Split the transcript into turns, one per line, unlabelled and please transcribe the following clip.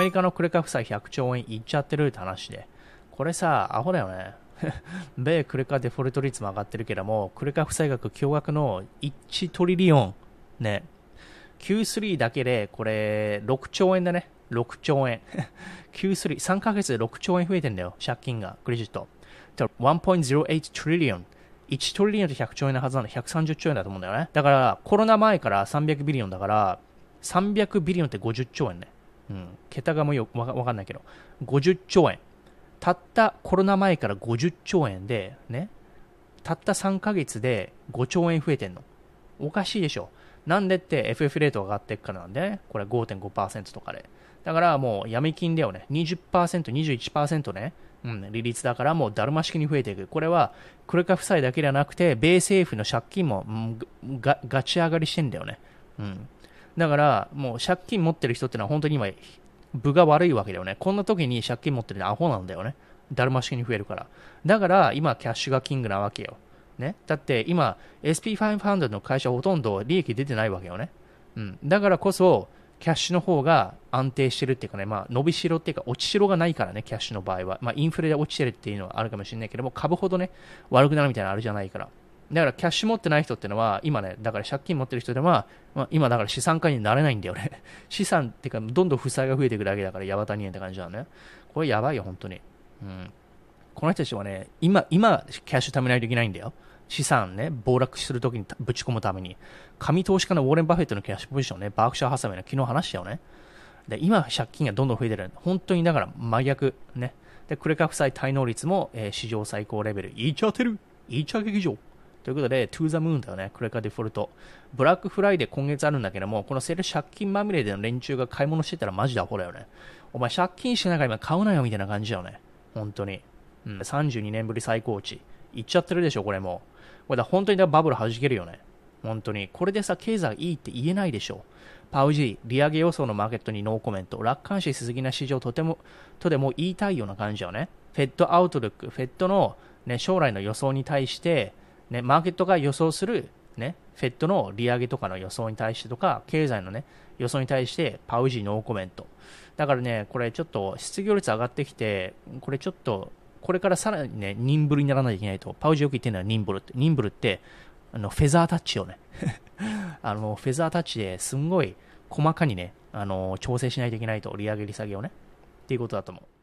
メリカのクレカ負債100兆円いっちゃってるって話で、これさ、アホだよね。米クレカデフォルト率も上がってるけども、クレカ負債額驚愕の1トリリオン。ね。Q3 だけで、これ、6兆円だね。6兆円。Q3、3ヶ月で6兆円増えてんだよ。借金が、クレジット。1.08トリリオン。1トリリオンと100兆円のはずなんで130兆円だと思うんだよね。だからコロナ前から300ビリオンだから300ビリオンって50兆円ね。うん。桁がもうよわかんないけど。50兆円。たったコロナ前から50兆円で、ね。たった3ヶ月で5兆円増えてんの。おかしいでしょ。なんでって FF レートが上がっていくからなんで、ね、これ5.5%とかで。だからもう闇金だよね。20%、21%ね。うん、利率だからもうだるま式に増えていく。これは、クレカ負債だけではなくて、米政府の借金も、うん、がガチ上がりしてんだよね。うん。だから、もう借金持ってる人ってのは本当に今、部が悪いわけだよね。こんな時に借金持ってるのアホなんだよね。だるま式に増えるから。だから、今、キャッシュがキングなわけよ。ね。だって、今、SP500 の会社ほとんど利益出てないわけよね。うん。だからこそ、キャッシュの方が安定してるっていうかね、まあ、伸びしろっていうか、落ちしろがないからね、キャッシュの場合は。まあ、インフレで落ちてるっていうのはあるかもしれないけども、株ほどね、悪くなるみたいなのあるじゃないから。だから、キャッシュ持ってない人ってのは、今ね、だから借金持ってる人では、まあ、今だから資産家になれないんだよね。資産っていうか、どんどん負債が増えていくだけだから、ヤバタニエって感じだね。これやばいよ、本当に。うん。この人たちはね、今、今、キャッシュ貯めないといけないんだよ。資産ね、暴落するときにぶち込むために。紙投資家のウォーレン・バフェットのキャッシュポジションね、バークシャー・ハサウェイの昨日話したよね。で、今、借金がどんどん増えてる。本当にだから真逆。ね。で、クレカ負債滞納率も、えー、史上最高レベル。いっちゃってるいっちゃ劇場ということで、 to the moon だよね。クレカデフォルト。ブラックフライデー今月あるんだけども、このセール借金まみれでの連中が買い物してたらマジでアホだよね。お前借金してながら今買うなよみたいな感じだよね。本当に。うん。32年ぶり最高値。いっちゃってるでしょ、これもこれだ本当にだバブル弾けるよね。本当に。これでさ、経済いいって言えないでしょ。パウ爺、利上げ予想のマーケットにノーコメント。楽観視しすぎな市場とても、とでも言いたいような感じだよね。フェットアウトルック、フェットの、ね、将来の予想に対して、ね、マーケットが予想する、ね、フェットの利上げとかの予想に対してとか、経済のね、予想に対して、パウジーノーコメント。だからね、これちょっと失業率上がってきて、これちょっと、これからさらにね、ニンブルにならないといけないと。パウジーよく言ってるのはニンブルって。ニンブルって、あの、フェザータッチをね、あの、フェザータッチですんごい細かにね、あの、調整しないといけないと、利上げ利下げをね、っていうことだと思う。